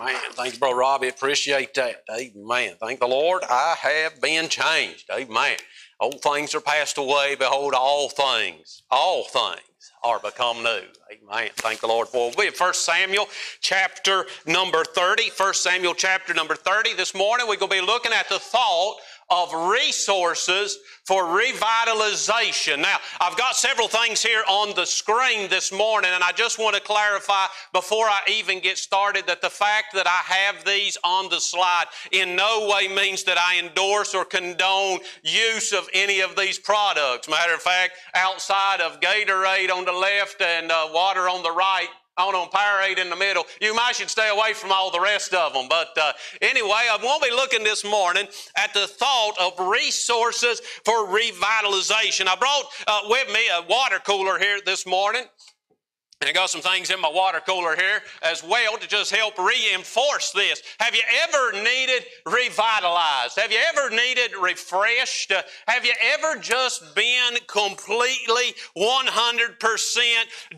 Amen. Thank you, Brother Robbie. Appreciate that. Amen. Thank the Lord. I have been changed. Amen. Old things are passed away. Behold, all things, all things are become new. Amen. Thank the Lord for it. We have 1 Samuel chapter number 30. 1 Samuel chapter number 30. This morning we're going to be looking at the thought of resources for revitalization. Now, I've got several things here on the screen this morning, and I just want to clarify before I even get started that the fact that I have these on the slide in no way means that I endorse or condone use of any of these products. Matter of fact, outside of Gatorade on the left and uh, water on the right, on on Powerade in the middle. You might should stay away from all the rest of them. But uh, anyway, I won't be looking this morning at the thought of resources for revitalization. I brought uh, with me a water cooler here this morning. And I got some things in my water cooler here as well to just help reinforce this. Have you ever needed revitalized? Have you ever needed refreshed? Uh, have you ever just been completely 100%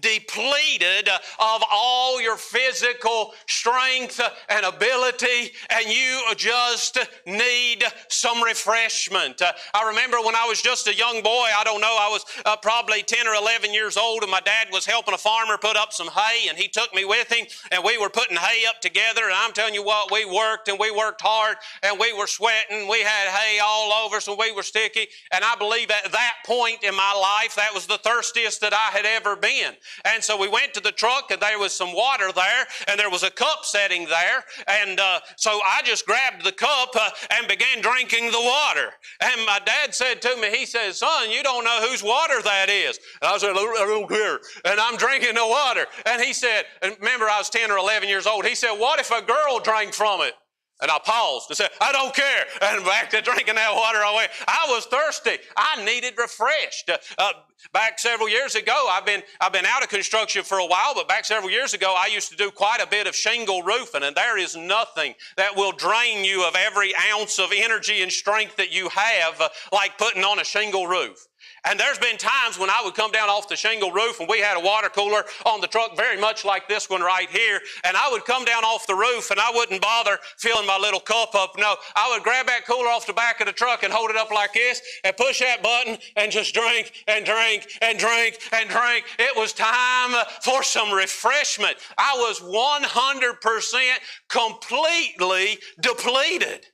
depleted uh, of all your physical strength uh, and ability and you just need some refreshment? I remember when I was just a young boy, I don't know, I was uh, probably 10 or 11 years old and my dad was helping a farmer farmer put up some hay and he took me with him and we were putting hay up together and I'm telling you what, we worked and we worked hard and we were sweating. We had hay all over so we were sticky. And I believe at that point in my life, that was the thirstiest that I had ever been. And so we went to the truck and there was some water there and there was a cup setting there. And uh, so I just grabbed the cup uh, and began drinking the water. And my dad said to me, he said, son, you don't know whose water that is. And I said, I don't care. And I'm drinking water. And he said, and remember I was 10 or 11 years old. He said, what if a girl drank from it? And I paused and said, I don't care. And back to drinking that water I went. I was thirsty. I needed refreshed. Uh, uh, back several years ago, I've been, I've been out of construction for a while, but back several years ago, I used to do quite a bit of shingle roofing. And there is nothing that will drain you of every ounce of energy and strength that you have uh, like putting on a shingle roof. And there's been times when I would come down off the shingle roof and we had a water cooler on the truck very much like this one right here. And I would come down off the roof and I wouldn't bother filling my little cup up. No, I would grab that cooler off the back of the truck and hold it up like this and push that button and just drink and drink and drink and drink. It was time for some refreshment. I was 100% completely depleted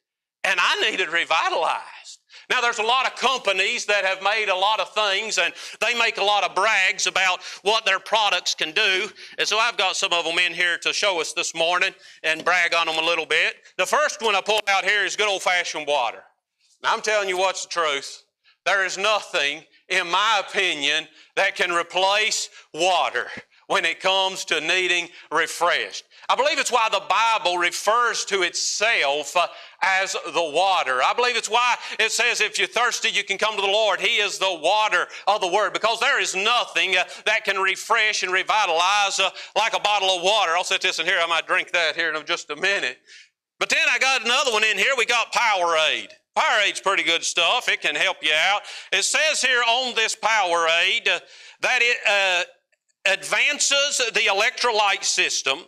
and I needed revitalized. Now, there's a lot of companies that have made a lot of things and they make a lot of brags about what their products can do. And so I've got some of them in here to show us this morning and brag on them a little bit. The first one I pulled out here is good old fashioned water. Now, I'm telling you what's the truth. There is nothing, in my opinion, that can replace water when it comes to needing refreshed. I believe it's why the Bible refers to itself uh, as the water. I believe it's why it says if you're thirsty, you can come to the Lord. He is the water of the Word because there is nothing uh, that can refresh and revitalize uh, like a bottle of water. I'll set this in here. I might drink that here in just a minute. But then I got another one in here. We got Powerade. Powerade's pretty good stuff. It can help you out. It says here on this Powerade that it uh, advances the electrolyte system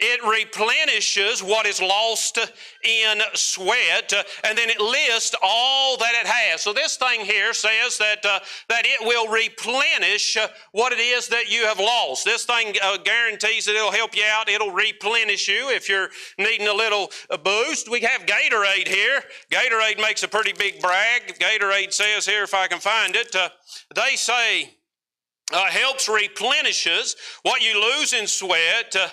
it replenishes what is lost in sweat, and then it lists all that it has. So this thing here says that uh, that it will replenish what it is that you have lost. This thing uh, guarantees that it'll help you out. It'll replenish you if you're needing a little uh, boost. We have Gatorade here. Gatorade makes a pretty big brag. Gatorade says here, if I can find it, uh, they say. Uh, helps replenishes what you lose in sweat uh,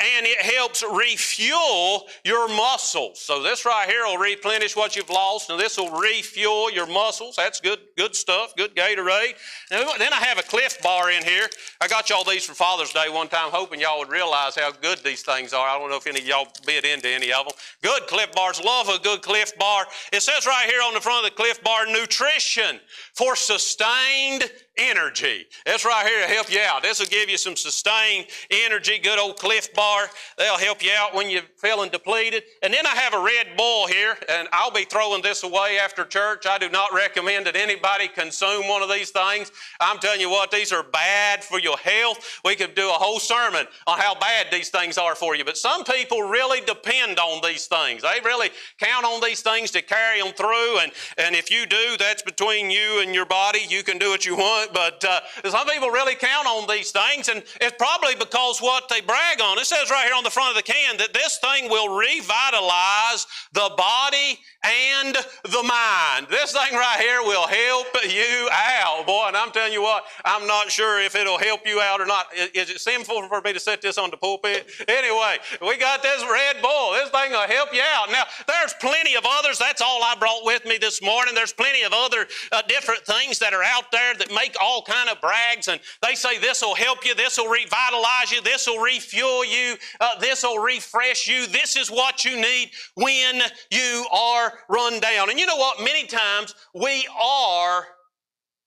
and it helps refuel your muscles. So this right here will replenish what you've lost, and this will refuel your muscles. That's good, good stuff, good Gatorade. Then I have a Clif Bar in here. I got y'all these for Father's Day one time, hoping y'all would realize how good these things are. I don't know if any of y'all bit into any of them. Good Clif Bars, love a good Clif Bar. It says right here on the front of the Clif Bar, nutrition for sustained energy. That's right here to help you out. This will give you some sustained energy. Good old Clif Bar. They'll help you out when you're feeling depleted. And then I have a Red Bull here, and I'll be throwing this away after church. I do not recommend that anybody consume one of these things. I'm telling you what, these are bad for your health. We could do a whole sermon on how bad these things are for you. But some people really depend on these things. They really count on these things to carry them through. And, and if you do, that's between you and your body. You can do what you want but uh, some people really count on these things, and it's probably because what they brag on. It says right here on the front of the can that this thing will revitalize the body and the mind. This thing right here will help you out, boy. And I'm telling you what, I'm not sure if it'll help you out or not. Is it sinful for me to set this on the pulpit? Anyway, we got this Red Bull. This thing will help you out. Now, there's plenty of others. That's all I brought with me this morning. There's plenty of other uh, different things that are out there that make all kind of brags, and they say this will help you, this will revitalize you, this will refuel you, uh, this will refresh you. This is what you need when you are run down. And you know what? Many times we are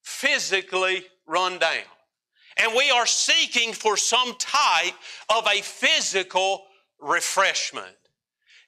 physically run down. And we are seeking for some type of a physical refreshment.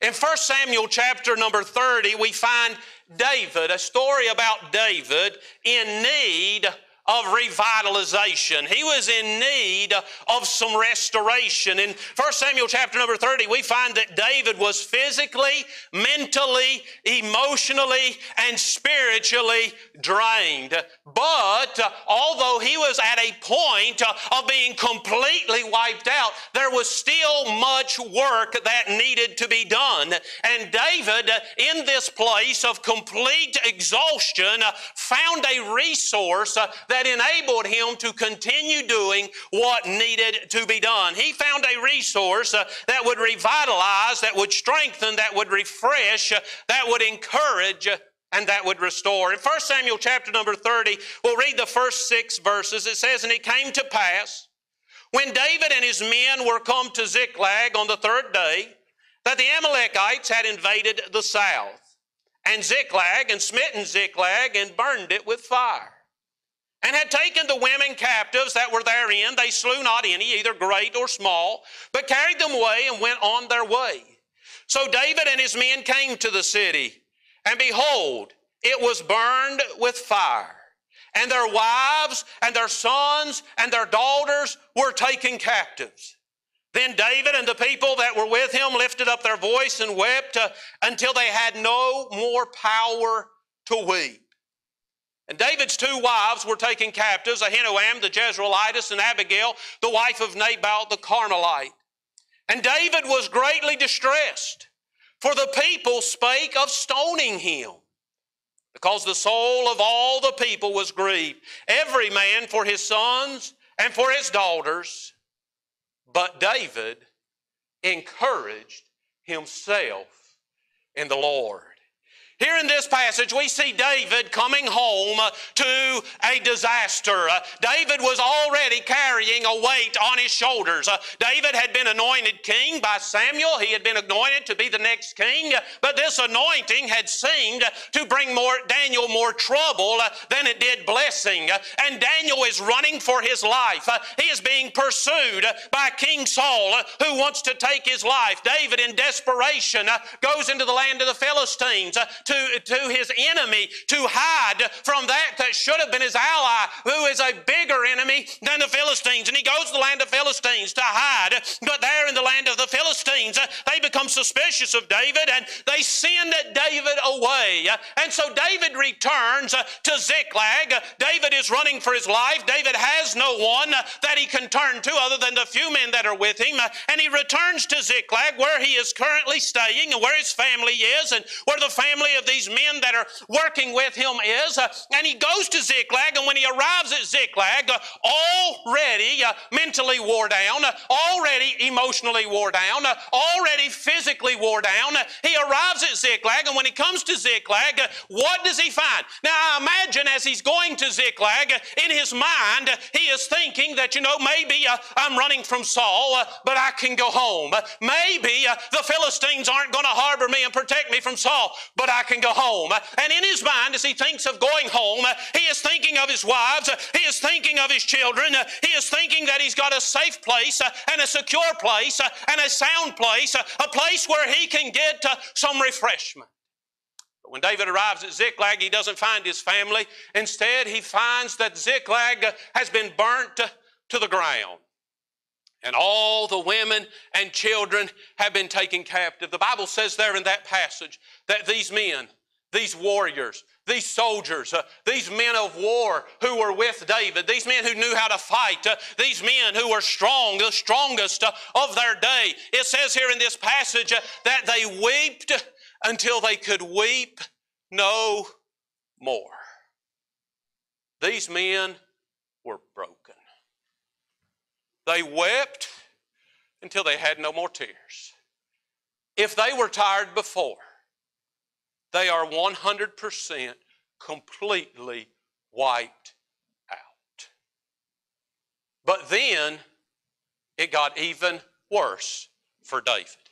In 1 Samuel chapter number 30, we find David, a story about David in need of revitalization. He was in need of some restoration. In 1 Samuel chapter number 30, we find that David was physically, mentally, emotionally, and spiritually drained. But uh, although he was at a point uh, of being completely wiped out, there was still much work that needed to be done. And David, uh, in this place of complete exhaustion, found a resource that that enabled him to continue doing what needed to be done. He found a resource uh, that would revitalize, that would strengthen, that would refresh, uh, that would encourage, uh, and that would restore. In 1 Samuel chapter number 30, we'll read the first six verses. It says, And it came to pass, when David and his men were come to Ziklag on the third day, that the Amalekites had invaded the south, and Ziklag, and smitten Ziklag, and burned it with fire and had taken the women captives that were therein. They slew not any, either great or small, but carried them away and went on their way. So David and his men came to the city, and behold, it was burned with fire. And their wives and their sons and their daughters were taken captives. Then David and the people that were with him lifted up their voice and wept uh, until they had no more power to weep. And David's two wives were taken captives Ahinoam the Jezreelitess and Abigail, the wife of Nabal the Carmelite. And David was greatly distressed, for the people spake of stoning him, because the soul of all the people was grieved, every man for his sons and for his daughters. But David encouraged himself in the Lord. Here in this passage, we see David coming home to a disaster. Uh, David was already carrying a weight on his shoulders. Uh, David had been anointed king by Samuel. He had been anointed to be the next king, but this anointing had seemed to bring more David more trouble uh, than it did blessing. And David is running for his life. He is being pursued by King Saul, who wants to take his life. David, in desperation, goes into the land of the Philistines to, to his enemy to hide from that that should have been his ally, who is a bigger enemy than the Philistines. And he goes to the land of Philistines to hide. But there in the land of the Philistines, uh, they become suspicious of David and they send David away. And so David returns uh, to Ziklag. David is running for his life. David has no one uh, that he can turn to other than the few men that are with him. And he returns to Ziklag where he is currently staying and where his family is and where the family of these men that are working with him is. Uh, and he goes to Ziklag, and when he arrives at Ziklag, uh, already uh, mentally wore down, uh, already emotionally wore down, uh, already physically wore down. Uh, he arrives at Ziklag, and when he comes to Ziklag, what does he find? Now, I imagine as he's going to Ziklag, in his mind, he is thinking that, you know, maybe I'm running from Saul, but I can go home. Maybe the Philistines aren't going to harbor me and protect me from Saul, but I can go home. And in his mind, as he thinks of going home, he is thinking of his wives, he is thinking of his children, he is thinking that he's got a safe place and a secure place and a sound place, a place where he can get uh, some refreshment. But when David arrives at Ziklag, he doesn't find his family. Instead, he finds that Ziklag has been burnt to the ground. And all the women and children have been taken captive. The Bible says there in that passage that these men, these warriors, these soldiers, uh, these men of war who were with David, these men who knew how to fight, uh, these men who were strong, the strongest uh, of their day. It says here in this passage uh, that they wept until they could weep no more. These men were broken. They wept until they had no more tears. If they were tired before, they are 100% completely wiped out. But then it got even worse for David.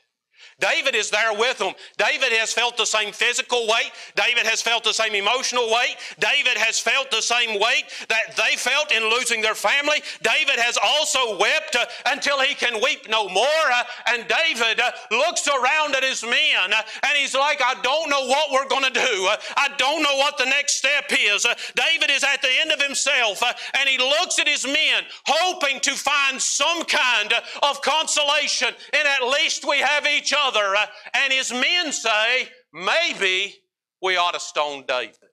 David is there with them. David has felt the same physical weight. David has felt the same emotional weight. David has felt the same weight that they felt in losing their family. David has also wept uh, until he can weep no more. Uh, and David uh, looks around at his men uh, and he's like, I don't know what we're going to do. Uh, I don't know what the next step is. Uh, David is at the end of himself and he looks at his men hoping to find some kind of consolation. And at least we have each other other. Uh, and his men say, maybe we ought to stone David.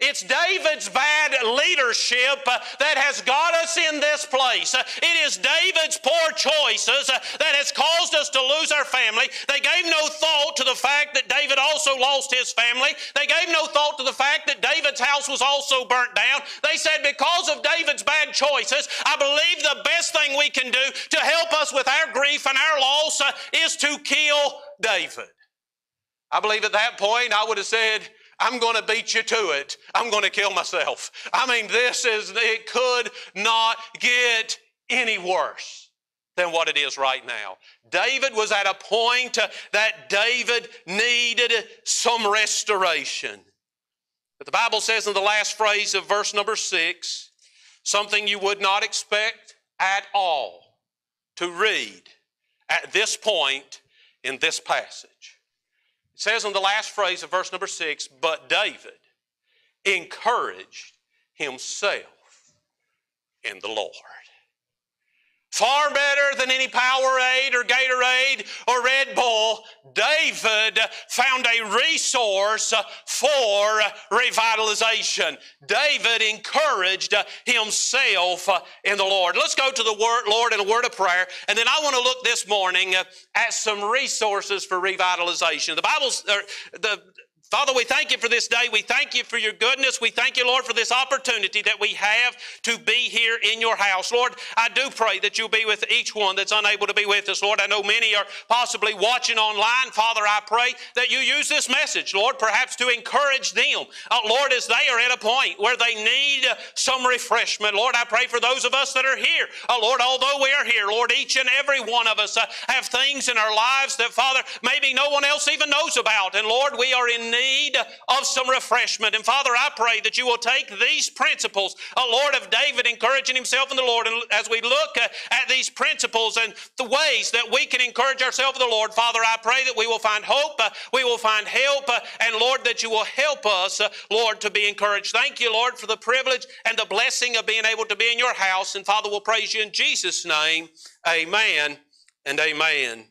It's David's bad leadership uh, that has got us in this place. Uh, it is David's poor choices uh, that has caused us to lose our family. They gave no thought to the fact that David also lost his family. They gave no thought to the fact that David's house was also burnt down. They said, because of David's bad choices, I believe the best thing we can do to help us with our grief and our loss is to kill David. I believe at that point I would have said, I'm going to beat you to it. I'm going to kill myself. I mean, this is, it could not get any worse than what it is right now. David was at a point uh, that David needed some restoration. But the Bible says in the last phrase of verse number six, something you would not expect at all to read at this point in this passage. It says in the last phrase of verse number six, but David encouraged himself in the Lord. Far better than any Powerade or Gatorade or Red Bull, David found a resource for revitalization. David encouraged himself in the Lord. Let's go to the word, Lord in a word of prayer, and then I want to look this morning at some resources for revitalization. The Bible's er, the Father, we thank you for this day. We thank you for your goodness. We thank you, Lord, for this opportunity that we have to be here in your house. Lord, I do pray that you'll be with each one that's unable to be with us. Lord, I know many are possibly watching online. Father, I pray that you use this message, Lord, perhaps to encourage them. Uh, Lord, as they are at a point where they need some refreshment. Lord, I pray for those of us that are here. Uh, Lord, although we are here, Lord, each and every one of us uh, have things in our lives that, Father, maybe no one else even knows about. And Lord, we are in need of some refreshment. And Father, I pray that you will take these principles, a Lord of David encouraging himself in the Lord, and as we look uh, at these principles and the ways that we can encourage ourselves in the Lord, Father, I pray that we will find hope, uh, we will find help, uh, and Lord, that you will help us, Lord, to be encouraged. Thank you, Lord, for the privilege and the blessing of being able to be in your house. And Father, we'll praise you in Jesus' name. Amen and amen.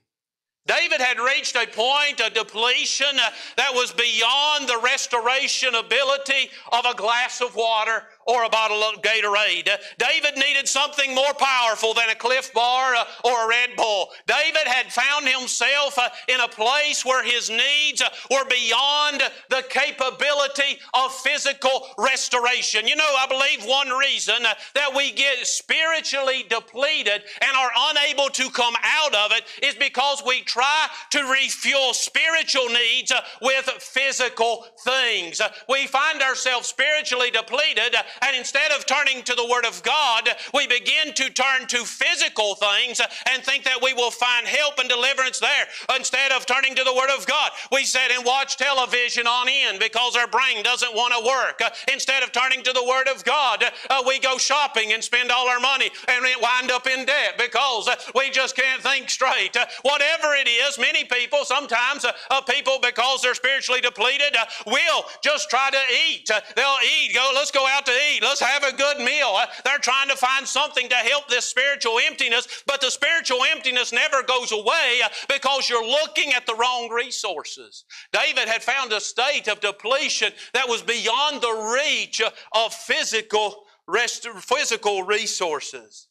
David had reached a point of depletion uh, that was beyond the restoration ability of a glass of water or a bottle of Gatorade. David needed something more powerful than a Clif Bar uh, or a Red Bull. David had found himself uh, in a place where his needs uh, were beyond the capability of physical restoration. You know, I believe one reason that we get spiritually depleted and are unable to come out of it is because we try to refuel spiritual needs with physical things. We find ourselves spiritually depleted, and instead of turning to the Word of God, we begin to turn to physical things and think that we will find help and deliverance there. Instead of turning to the Word of God, we sit and watch television on end because our brain doesn't want to work. Instead of turning to the Word of God, uh, we go shopping and spend all our money and wind up in debt because uh, we just can't think straight. Uh, whatever it is, many people, sometimes people, because they're spiritually depleted, will just try to eat. they'll eat, go, let's go out to eat, let's have a good meal. Uh, they're trying to find something to help this spiritual emptiness, but the spiritual emptiness never goes away uh, because you're looking at the wrong resources. David had found a state of depletion that was beyond the reach uh, of physical, rest, physical resources.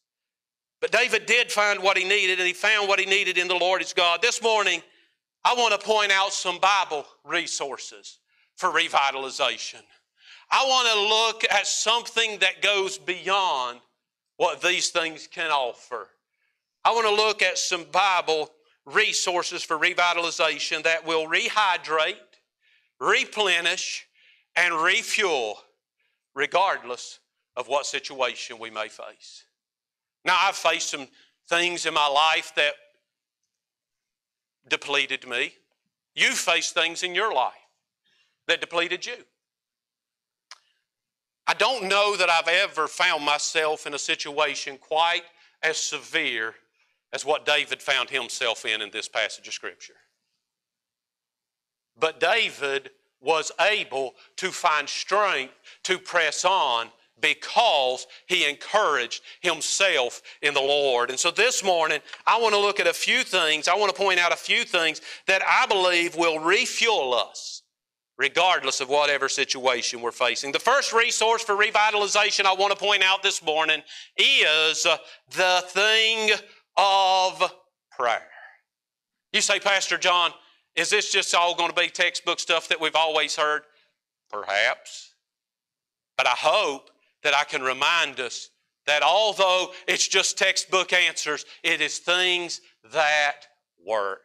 But David did find what he needed, and he found what he needed in the Lord his God. This morning, I want to point out some Bible resources for revitalization. I want to look at something that goes beyond what these things can offer. I want to look at some Bible resources for revitalization that will rehydrate, replenish, and refuel regardless of what situation we may face. Now, I've faced some things in my life that depleted me. You've faced things in your life that depleted you. I don't know that I've ever found myself in a situation quite as severe as what David found himself in in this passage of Scripture. But David was able to find strength to press on because he encouraged himself in the Lord. And so this morning, I want to look at a few things. I want to point out a few things that I believe will refuel us regardless of whatever situation we're facing. The first resource for revitalization I want to point out this morning is uh, the thing of prayer. You say, Pastor John, is this just all going to be textbook stuff that we've always heard? Perhaps. But I hope that I can remind us that although it's just textbook answers, it is things that work.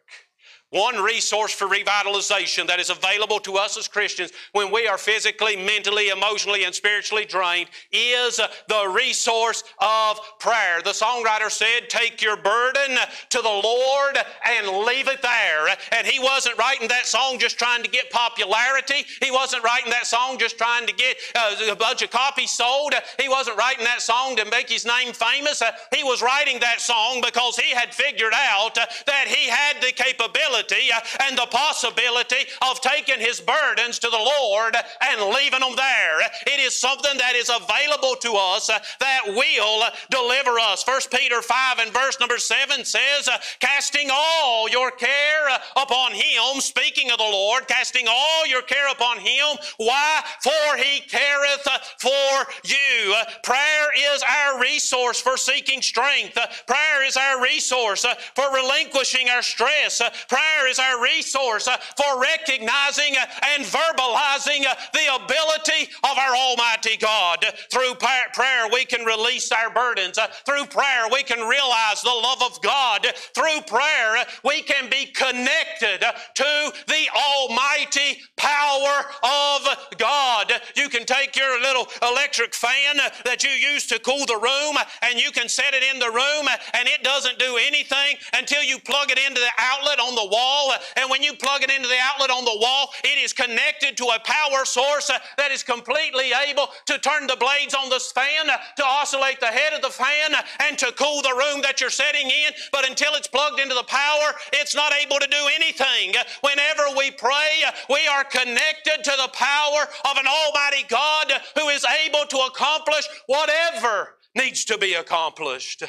One resource for revitalization that is available to us as Christians when we are physically, mentally, emotionally, and spiritually drained is the resource of prayer. The songwriter said, Take your burden to the Lord and leave it there. And he wasn't writing that song just trying to get popularity. He wasn't writing that song just trying to get uh, a bunch of copies sold. He wasn't writing that song to make his name famous. He was writing that song because he had figured out that he had the capability ability and the possibility of taking his burdens to the Lord and leaving them there. It is something that is available to us that will deliver us. 1 Peter 5 and verse number 7 says, Casting all your care upon him, speaking of the Lord, casting all your care upon him. Why? For he careth for you. Prayer is our resource for seeking strength. Prayer is our resource for relinquishing our stress. Prayer prayer is our resource uh, for recognizing uh, and verbalizing uh, the ability of our Almighty God. Through prayer, we can release our burdens. Through prayer, we can realize the love of God. Through prayer, we can be connected to the Almighty power of God. You can take your little electric fan that you use to cool the room and you can set it in the room and it doesn't do anything until you plug it into the outlet on the wall wall, and when you plug it into the outlet on the wall, it is connected to a power source that is completely able to turn the blades on the fan, to oscillate the head of the fan, and to cool the room that you're sitting in. But until it's plugged into the power, it's not able to do anything. Whenever we pray, we are connected to the power of an Almighty God who is able to accomplish whatever needs to be accomplished.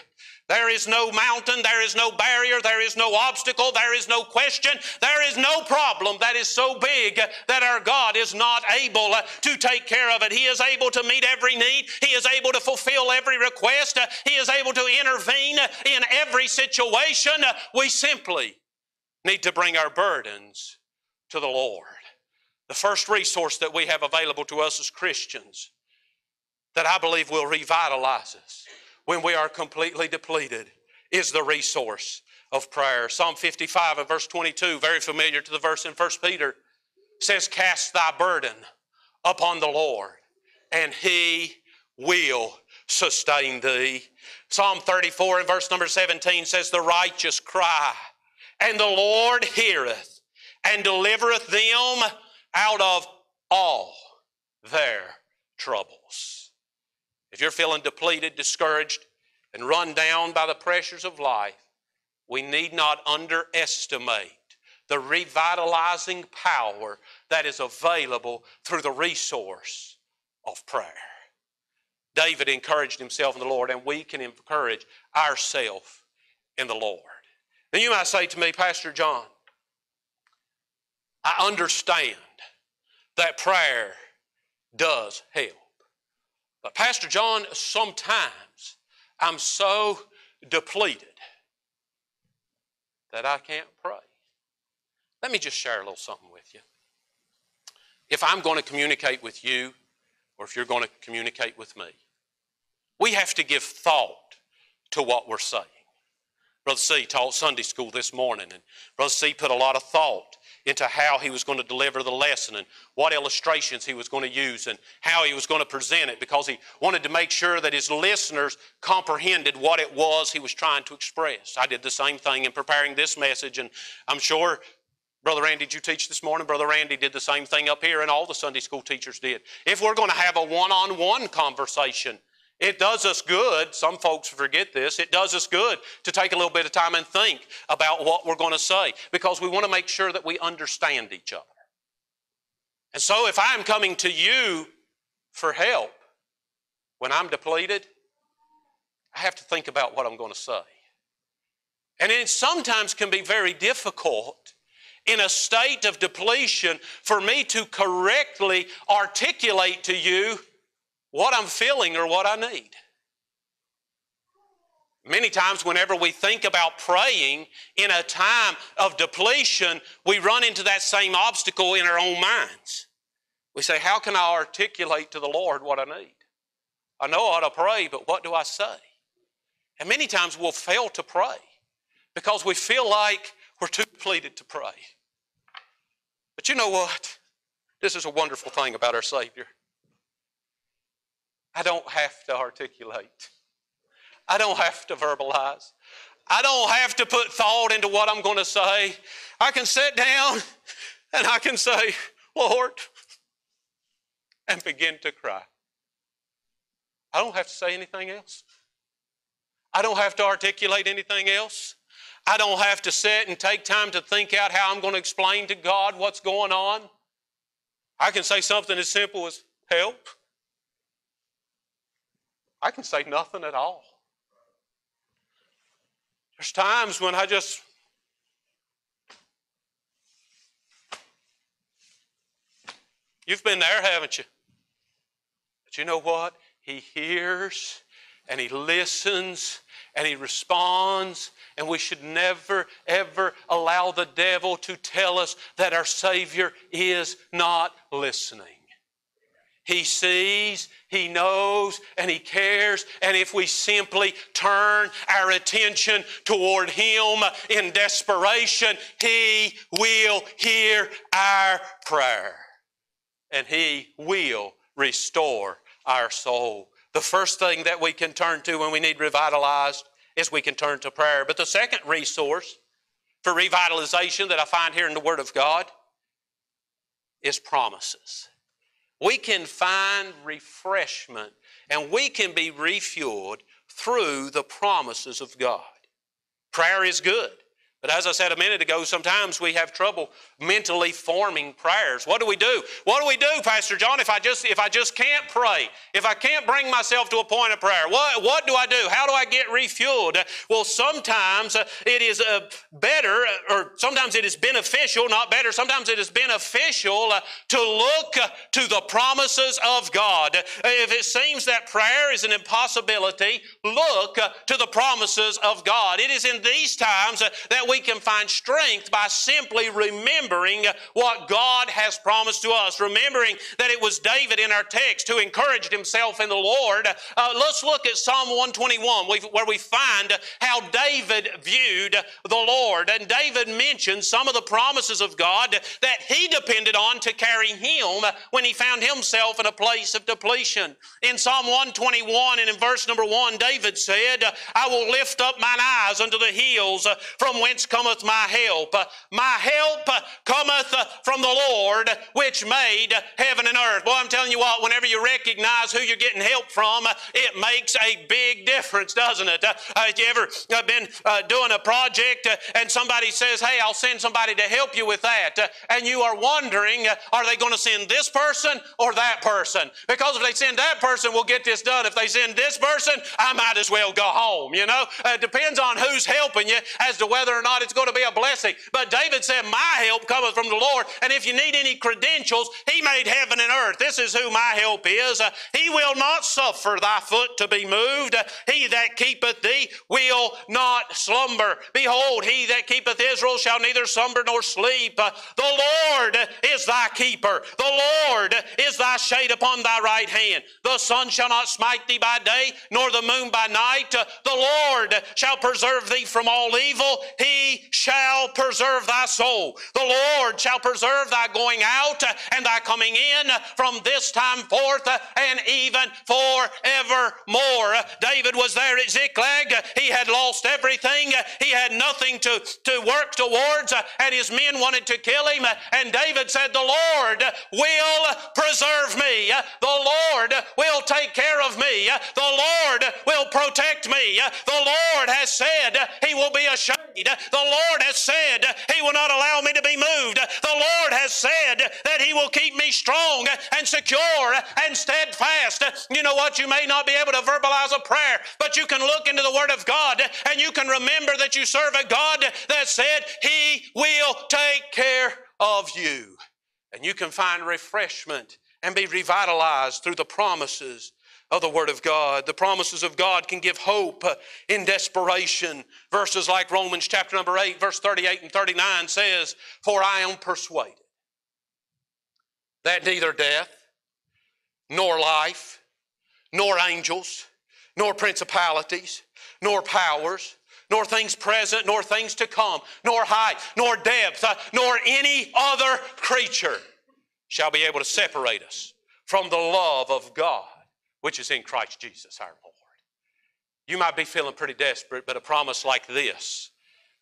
There is no mountain, there is no barrier, there is no obstacle, there is no question, there is no problem that is so big that our God is not able to take care of it. He is able to meet every need, He is able to fulfill every request, He is able to intervene in every situation. We simply need to bring our burdens to the Lord. The first resource that we have available to us as Christians that I believe will revitalize us when we are completely depleted is the resource of prayer. Psalm 55 and verse 22, very familiar to the verse in 1 Peter, says, Cast thy burden upon the Lord, and he will sustain thee. Psalm 34 and verse number 17 says, The righteous cry, and the Lord heareth, and delivereth them out of all their troubles. If you're feeling depleted, discouraged, and run down by the pressures of life, we need not underestimate the revitalizing power that is available through the resource of prayer. David encouraged himself in the Lord, and we can encourage ourselves in the Lord. Now, you might say to me, Pastor John, I understand that prayer does help. But, Pastor John, sometimes I'm so depleted that I can't pray. Let me just share a little something with you. If I'm going to communicate with you, or if you're going to communicate with me, we have to give thought to what we're saying. Brother C taught Sunday school this morning, and Brother C put a lot of thought into how he was going to deliver the lesson and what illustrations he was going to use and how he was going to present it because he wanted to make sure that his listeners comprehended what it was he was trying to express. I did the same thing in preparing this message, and I'm sure Brother Randy, did you teach this morning? Brother Randy did the same thing up here, and all the Sunday school teachers did. If we're going to have a one on one conversation, it does us good, some folks forget this, it does us good to take a little bit of time and think about what we're going to say because we want to make sure that we understand each other. And so if I'm coming to you for help when I'm depleted, I have to think about what I'm going to say. And it sometimes can be very difficult in a state of depletion for me to correctly articulate to you what I'm feeling or what I need. Many times, whenever we think about praying in a time of depletion, we run into that same obstacle in our own minds. We say, How can I articulate to the Lord what I need? I know how to pray, but what do I say? And many times we'll fail to pray because we feel like we're too depleted to pray. But you know what? This is a wonderful thing about our Savior. I don't have to articulate. I don't have to verbalize. I don't have to put thought into what I'm going to say. I can sit down and I can say, Lord, and begin to cry. I don't have to say anything else. I don't have to articulate anything else. I don't have to sit and take time to think out how I'm going to explain to God what's going on. I can say something as simple as help. I can say nothing at all. There's times when I just You've been there, haven't you? But you know what? He hears and he listens and he responds, and we should never, ever allow the devil to tell us that our Savior is not listening. He sees, He knows, and He cares. And if we simply turn our attention toward Him in desperation, He will hear our prayer. And He will restore our soul. The first thing that we can turn to when we need revitalized is we can turn to prayer. But the second resource for revitalization that I find here in the Word of God is promises we can find refreshment and we can be refueled through the promises of God. Prayer is good, But as I said a minute ago, sometimes we have trouble mentally forming prayers. What do we do? What do we do, Pastor John, if I just if I just can't pray? If I can't bring myself to a point of prayer? What what do I do? How do I get refueled? Well, sometimes uh, it is uh, better or sometimes it is beneficial, not better. Sometimes it is beneficial uh, to look to the promises of God. If it seems that prayer is an impossibility, look to the promises of God. It is in these times that we we can find strength by simply remembering what God has promised to us. Remembering that it was David in our text who encouraged himself in the Lord. Uh, let's look at Psalm 121 where we find how David viewed the Lord. And David mentioned some of the promises of God that he depended on to carry him when he found himself in a place of depletion. In Psalm 121 and in verse number 1, David said, I will lift up mine eyes unto the hills from whence cometh my help? My help cometh from the Lord which made heaven and earth. Boy, I'm telling you what, whenever you recognize who you're getting help from, it makes a big difference, doesn't it? Uh, have you ever uh, been uh, doing a project uh, and somebody says, Hey, I'll send somebody to help you with that? Uh, and you are wondering, uh, are they going to send this person or that person? Because if they send that person, we'll get this done. If they send this person, I might as well go home. You know, it depends on who's helping you as to whether or not it's going to be a blessing. But David said, My help cometh from the Lord. And if you need any credentials, He made heaven and earth. This is who my help is. Uh, he will not suffer thy foot to be moved. Uh, he that keepeth thee will not slumber. Behold, he that keepeth Israel shall neither slumber nor sleep. Uh, the Lord is thy keeper. The Lord is thy shade upon thy right hand. The sun shall not smite thee by day, nor the moon by night. The Lord shall preserve thee from all evil. He shall preserve thy soul. The Lord shall preserve thy going out and thy coming in from this time forth and even forevermore. David was there at Ziklag. He had lost everything. He had nothing to, to work towards, and his men wanted to kill him. And David said, The Lord will preserve me. The Lord will take care of me. The Lord will protect me. The Lord has said he will be a shade the Lord has said He will not allow me to be moved. The Lord has said that He will keep me strong and secure and steadfast. You know what? You may not be able to verbalize a prayer, but you can look into the Word of God and you can remember that you serve a God that said He will take care of you. And you can find refreshment and be revitalized through the promises of the Word of God. The promises of God can give hope uh, in desperation. Verses like Romans chapter number 8, verse 38 and 39 says, For I am persuaded that neither death, nor life, nor angels, nor principalities, nor powers, nor things present, nor things to come, nor height, nor depth, uh, nor any other creature shall be able to separate us from the love of God which is in Christ Jesus our Lord. You might be feeling pretty desperate, but a promise like this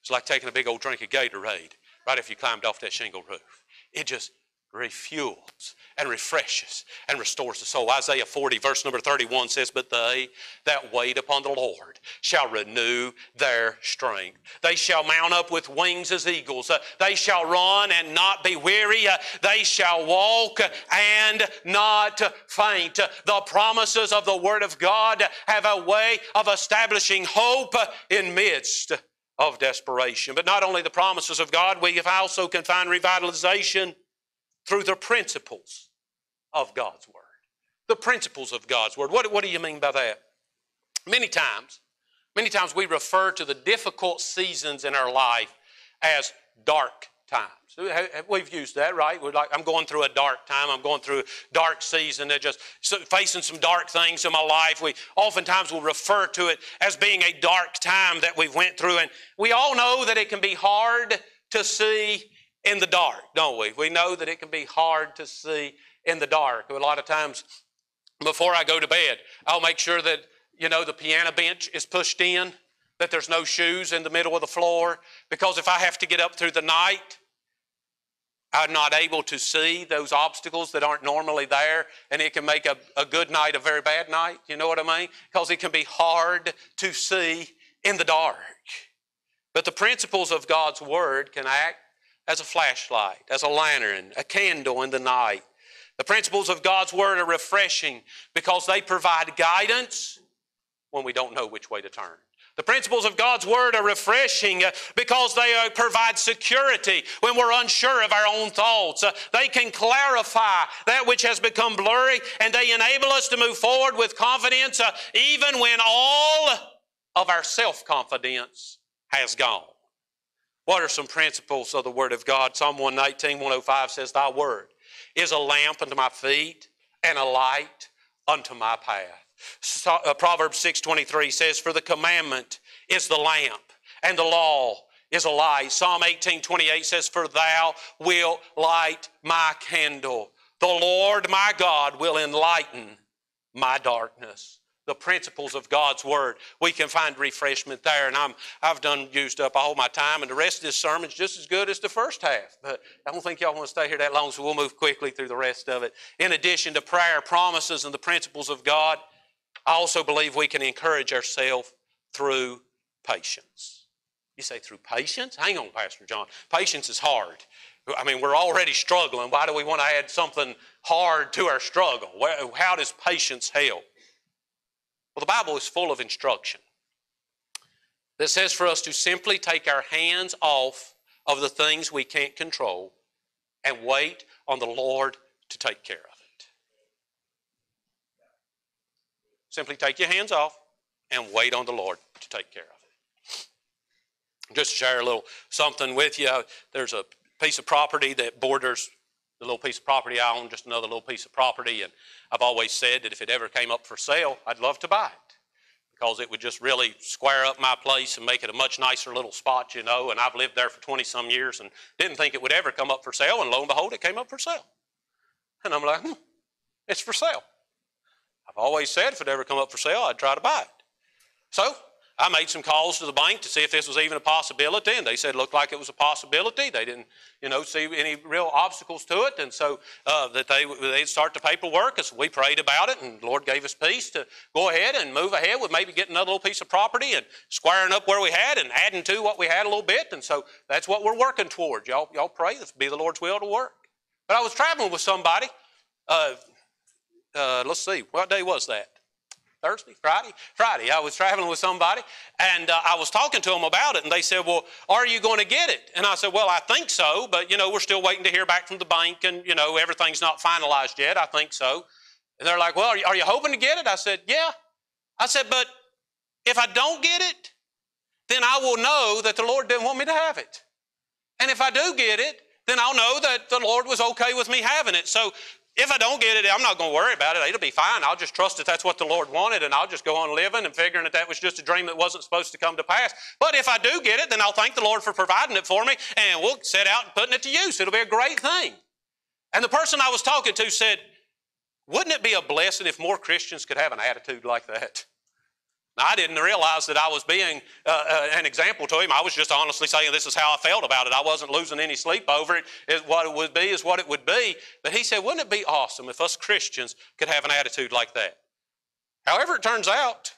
is like taking a big old drink of Gatorade right if you climbed off that shingle roof. It just refuels and refreshes and restores the soul. Isaiah 40, verse number 31 says, But they that wait upon the Lord shall renew their strength. They shall mount up with wings as eagles. Uh, they shall run and not be weary. Uh, they shall walk and not faint. Uh, the promises of the Word of God have a way of establishing hope in midst of desperation. But not only the promises of God, we also can find revitalization through the principles of God's Word. The principles of God's Word. What, what do you mean by that? Many times, many times we refer to the difficult seasons in our life as dark times. We've used that, right? We're like, I'm going through a dark time. I'm going through a dark season. They're just facing some dark things in my life. We oftentimes will refer to it as being a dark time that we've went through. And we all know that it can be hard to see in the dark, don't we? We know that it can be hard to see in the dark. A lot of times, before I go to bed, I'll make sure that, you know, the piano bench is pushed in, that there's no shoes in the middle of the floor, because if I have to get up through the night, I'm not able to see those obstacles that aren't normally there, and it can make a, a good night a very bad night. You know what I mean? Because it can be hard to see in the dark. But the principles of God's Word can act as a flashlight, as a lantern, a candle in the night. The principles of God's Word are refreshing because they provide guidance when we don't know which way to turn. The principles of God's Word are refreshing uh, because they uh, provide security when we're unsure of our own thoughts. Uh, they can clarify that which has become blurry and they enable us to move forward with confidence even when all of our self confidence has gone. What are some principles of the Word of God? Psalm 119, 105 says, Thy Word is a lamp unto my feet and a light unto my path. Uh, Proverbs 6.23 says, For the commandment is the lamp, and the law is a light. Psalm 18.28 says, For thou wilt light my candle. The Lord my God will enlighten my darkness the principles of God's Word, we can find refreshment there. And I'm, I've done used up all my time, and the rest of this sermon is just as good as the first half. But I don't think y'all want to stay here that long, so we'll move quickly through the rest of it. In addition to prayer, promises, and the principles of God, I also believe we can encourage ourselves through patience. You say through patience? Hang on, Pastor John. Patience is hard. I mean, we're already struggling. Why do we want to add something hard to our struggle? How does patience help? Well, the Bible is full of instruction that says for us to simply take our hands off of the things we can't control and wait on the Lord to take care of it. Simply take your hands off and wait on the Lord to take care of it. Just to share a little something with you, there's a piece of property that borders the little piece of property I own, just another little piece of property. And I've always said that if it ever came up for sale, I'd love to buy it because it would just really square up my place and make it a much nicer little spot, you know. And I've lived there for 20 some years and didn't think it would ever come up for sale. And lo and behold, it came up for sale. And I'm like, hmm, it's for sale. I've always said if it ever come up for sale, I'd try to buy it. So I made some calls to the bank to see if this was even a possibility, and they said it looked like it was a possibility. They didn't, you know, see any real obstacles to it, and so uh, that they they'd start the paperwork. So we prayed about it, and the Lord gave us peace to go ahead and move ahead with maybe getting another little piece of property and squaring up where we had and adding to what we had a little bit. And so that's what we're working towards. Y'all, y'all pray. This be the Lord's will to work. But I was traveling with somebody. Uh, uh, let's see, what day was that? Thursday, Friday, Friday. I was traveling with somebody and uh, I was talking to them about it and they said, well, are you going to get it? And I said, well, I think so, but you know, we're still waiting to hear back from the bank and you know, everything's not finalized yet. I think so. And they're like, well, are you, are you hoping to get it? I said, yeah. I said, but if I don't get it, then I will know that the Lord didn't want me to have it. And if I do get it, then I'll know that the Lord was okay with me having it. So if I don't get it, I'm not going to worry about it. It'll be fine. I'll just trust that that's what the Lord wanted, and I'll just go on living and figuring that that was just a dream that wasn't supposed to come to pass. But if I do get it, then I'll thank the Lord for providing it for me, and we'll set out and putting it to use. It'll be a great thing. And the person I was talking to said, Wouldn't it be a blessing if more Christians could have an attitude like that? I didn't realize that I was being uh, uh, an example to him. I was just honestly saying this is how I felt about it. I wasn't losing any sleep over it. it. What it would be is what it would be. But he said, wouldn't it be awesome if us Christians could have an attitude like that? However, it turns out,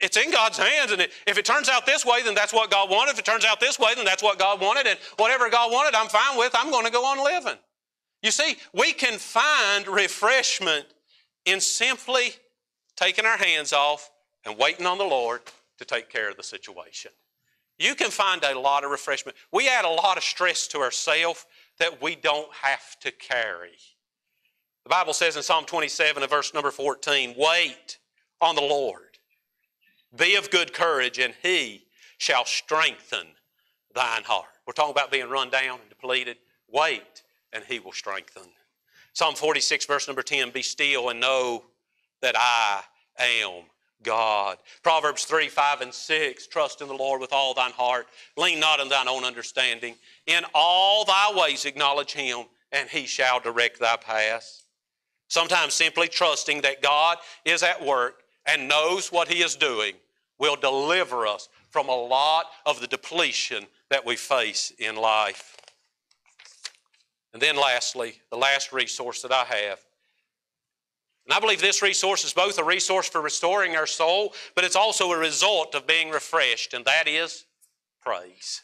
it's in God's hands. And if it turns out this way, then that's what God wanted. If it turns out this way, then that's what God wanted. And whatever God wanted, I'm fine with. I'm going to go on living. You see, we can find refreshment in simply taking our hands off and waiting on the Lord to take care of the situation. You can find a lot of refreshment. We add a lot of stress to ourselves that we don't have to carry. The Bible says in Psalm 27 and verse number 14, wait on the Lord. Be of good courage, and he shall strengthen thine heart. We're talking about being run down and depleted. Wait, and he will strengthen. Psalm 46, verse number 10, be still and know that I am God. Proverbs 3, 5, and 6 Trust in the Lord with all thine heart. Lean not on thine own understanding. In all thy ways acknowledge him, and he shall direct thy paths. Sometimes simply trusting that God is at work and knows what he is doing will deliver us from a lot of the depletion that we face in life. And then, lastly, the last resource that I have and I believe this resource is both a resource for restoring our soul, but it's also a result of being refreshed, and that is praise.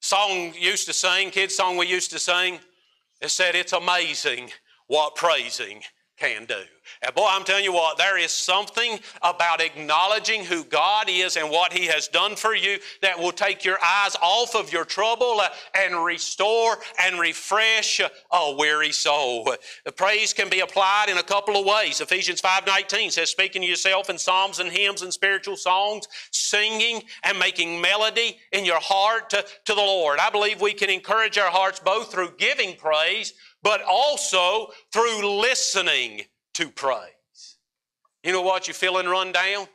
Song used to sing, kids' song we used to sing, it said, It's amazing what praising can do. And boy, I'm telling you what, there is something about acknowledging who God is and what He has done for you that will take your eyes off of your trouble and restore and refresh a weary soul. Praise can be applied in a couple of ways. Ephesians 5:19 says, speaking to yourself in psalms and hymns and spiritual songs, singing and making melody in your heart to, to the Lord. I believe we can encourage our hearts both through giving praise, but also through listening to praise. You know what? You're feeling run down?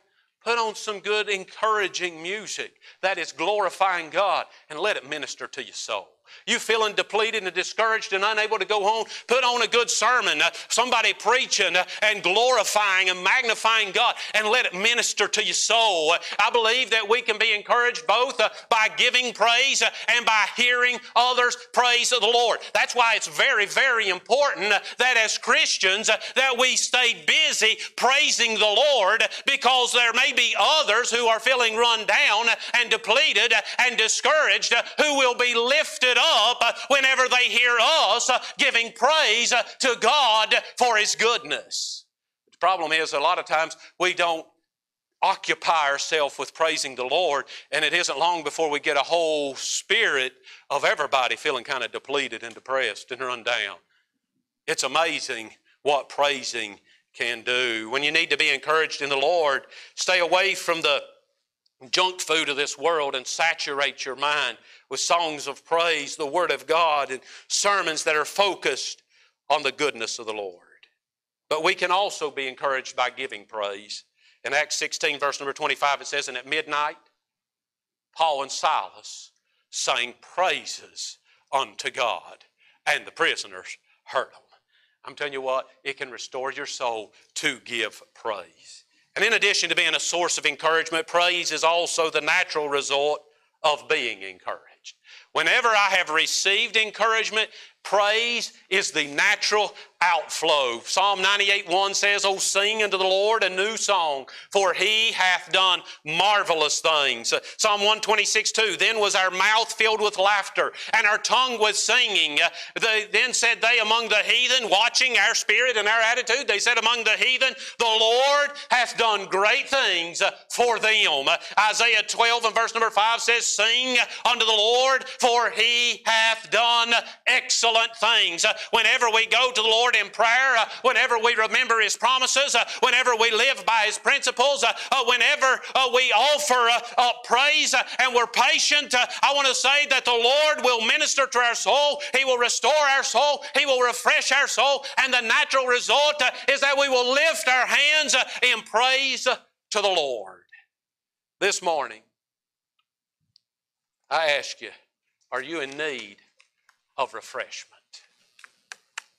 Put on some good, encouraging music that is glorifying God and let it minister to your soul. You feeling depleted and discouraged and unable to go home? Put on a good sermon, uh, somebody preaching uh, and glorifying and magnifying God, and let it minister to your soul. I believe that we can be encouraged both uh, by giving praise uh, and by hearing others praise the Lord. That's why it's very, very important uh, that as Christians uh, that we stay busy praising the Lord because there may be others who are feeling run down and depleted and discouraged who will be lifted up whenever they hear us giving praise to God for His goodness. The problem is, a lot of times we don't occupy ourselves with praising the Lord, and it isn't long before we get a whole spirit of everybody feeling kind of depleted and depressed and run down. It's amazing what praising can do. When you need to be encouraged in the Lord, stay away from the junk food of this world and saturate your mind with songs of praise, the Word of God, and sermons that are focused on the goodness of the Lord. But we can also be encouraged by giving praise. In Acts 16, verse number 25, it says, And at midnight, Paul and Silas sang praises unto God, and the prisoners heard them. I'm telling you what, it can restore your soul to give praise. And in addition to being a source of encouragement, praise is also the natural result of being encouraged. Whenever I have received encouragement, praise is the natural outflow. Psalm 98 1 says, Oh, sing unto the Lord a new song, for he hath done marvelous things. Psalm 126 2 Then was our mouth filled with laughter, and our tongue was singing. They, then said they among the heathen, watching our spirit and our attitude, they said among the heathen, The Lord hath done great things for them. Isaiah 12 and verse number 5 says, Sing unto the Lord, for he hath done excellent things. Whenever we go to the Lord, in prayer, uh, whenever we remember His promises, uh, whenever we live by His principles, uh, uh whenever uh, we offer uh, praise and we're patient, I want to say that the Lord will minister to our soul. He will restore our soul. He will refresh our soul. And the natural result is that we will lift our hands in praise to the Lord. This morning, I ask you, are you in need of refreshment?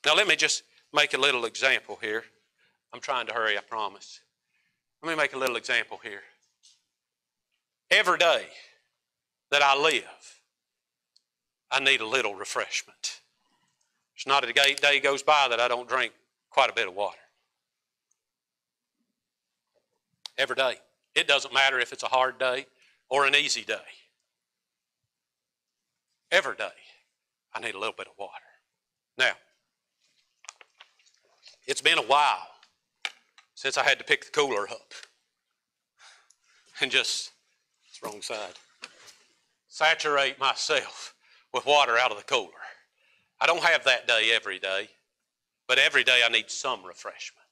Now, let me just make a little example here. I'm trying to hurry, I promise. Let me make a little example here. Every day that I live, I need a little refreshment. It's not a day goes by that I don't drink quite a bit of water. Every day. It doesn't matter if it's a hard day or an easy day. Every day, I need a little bit of water. Now, it's been a while since I had to pick the cooler up and just, it's wrong side, saturate myself with water out of the cooler. I don't have that day every day, but every day I need some refreshment.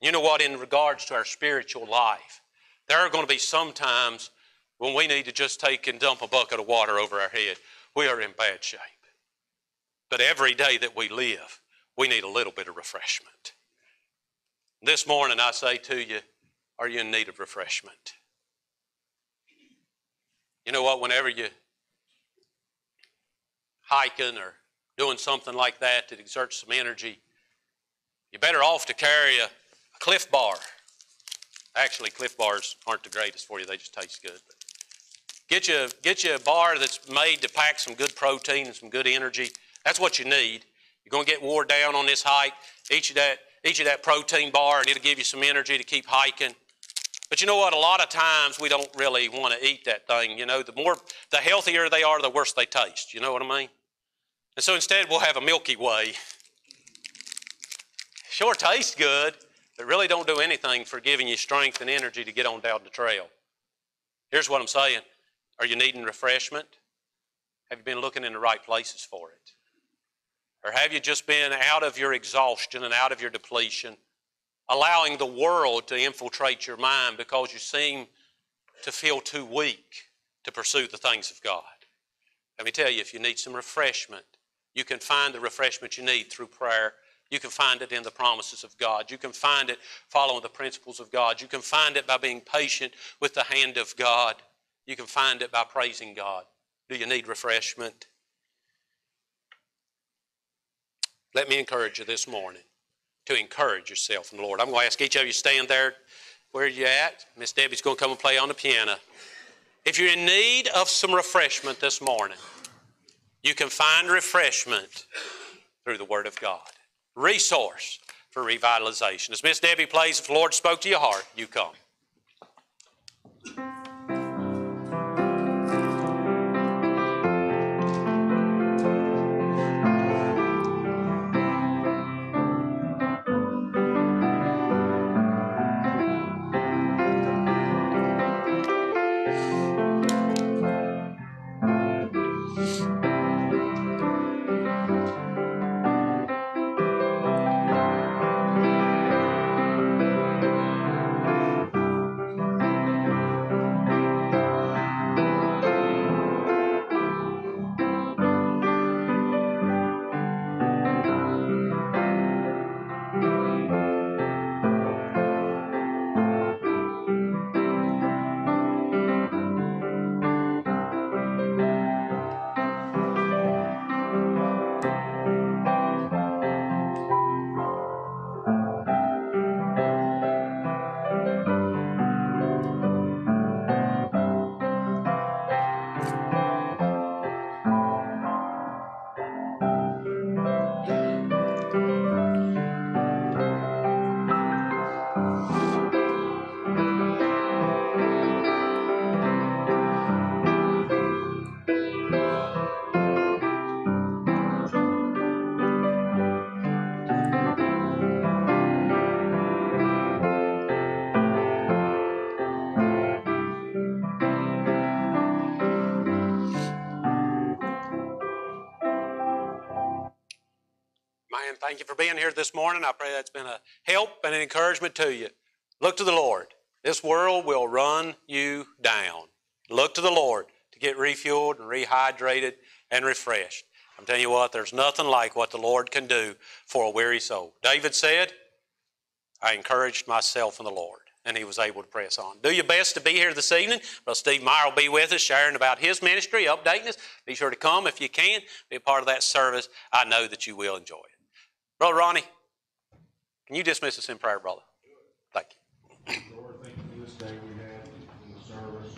You know what? In regards to our spiritual life, there are going to be some times when we need to just take and dump a bucket of water over our head. We are in bad shape. But every day that we live, we need a little bit of refreshment. This morning, I say to you, are you in need of refreshment? You know what? Whenever you hiking or doing something like that that exerts some energy, you're better off to carry a, a Clif Bar. Actually, Clif Bars aren't the greatest for you; they just taste good. But get you get you a bar that's made to pack some good protein and some good energy. That's what you need. You're going to get wore down on this hike. Each of that, each of that protein bar, and it'll give you some energy to keep hiking. But you know what? A lot of times we don't really want to eat that thing. You know, the more, the healthier they are, the worse they taste. You know what I mean? And so instead, we'll have a Milky Way. Sure tastes good, but really don't do anything for giving you strength and energy to get on down the trail. Here's what I'm saying Are you needing refreshment? Have you been looking in the right places for it? Or have you just been out of your exhaustion and out of your depletion, allowing the world to infiltrate your mind because you seem to feel too weak to pursue the things of God? Let me tell you, if you need some refreshment, you can find the refreshment you need through prayer. You can find it in the promises of God. You can find it following the principles of God. You can find it by being patient with the hand of God. You can find it by praising God. Do you need refreshment? Let me encourage you this morning to encourage yourself in the Lord. I'm going to ask each of you to stand there where you're at. Miss Debbie's going to come and play on the piano. If you're in need of some refreshment this morning, you can find refreshment through the Word of God. Resource for revitalization. As Miss Debbie plays, if the Lord spoke to your heart, you come. Here this morning. I pray that's been a help and an encouragement to you. Look to the Lord. This world will run you down. Look to the Lord to get refueled and rehydrated and refreshed. I'm telling you what, there's nothing like what the Lord can do for a weary soul. David said, I encouraged myself in the Lord, and he was able to press on. Do your best to be here this evening. Brother Steve Meyer will be with us, sharing about his ministry, updating us. Be sure to come if you can, be a part of that service. I know that you will enjoy it. Brother Ronnie, can you dismiss us in prayer, brother? Thank you. Lord, thank you for this day we had in the service.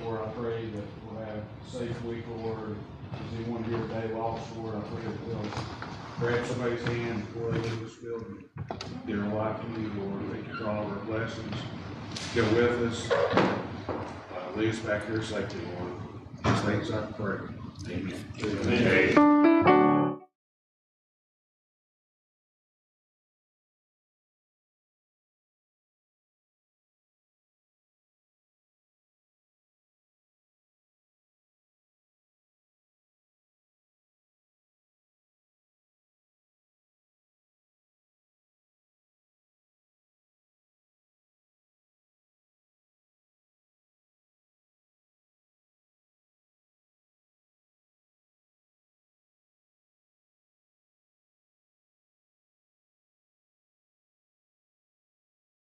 Lord, I pray that we'll have a safe week, Lord. As anyone here today lost, Lord, I pray that they'll grab somebody's hand before they leave this building. Get their life in you, Lord. Thank you for all of our blessings. Go with us. Uh, lead us back here safely, Lord. These things I pray. Amen. Amen.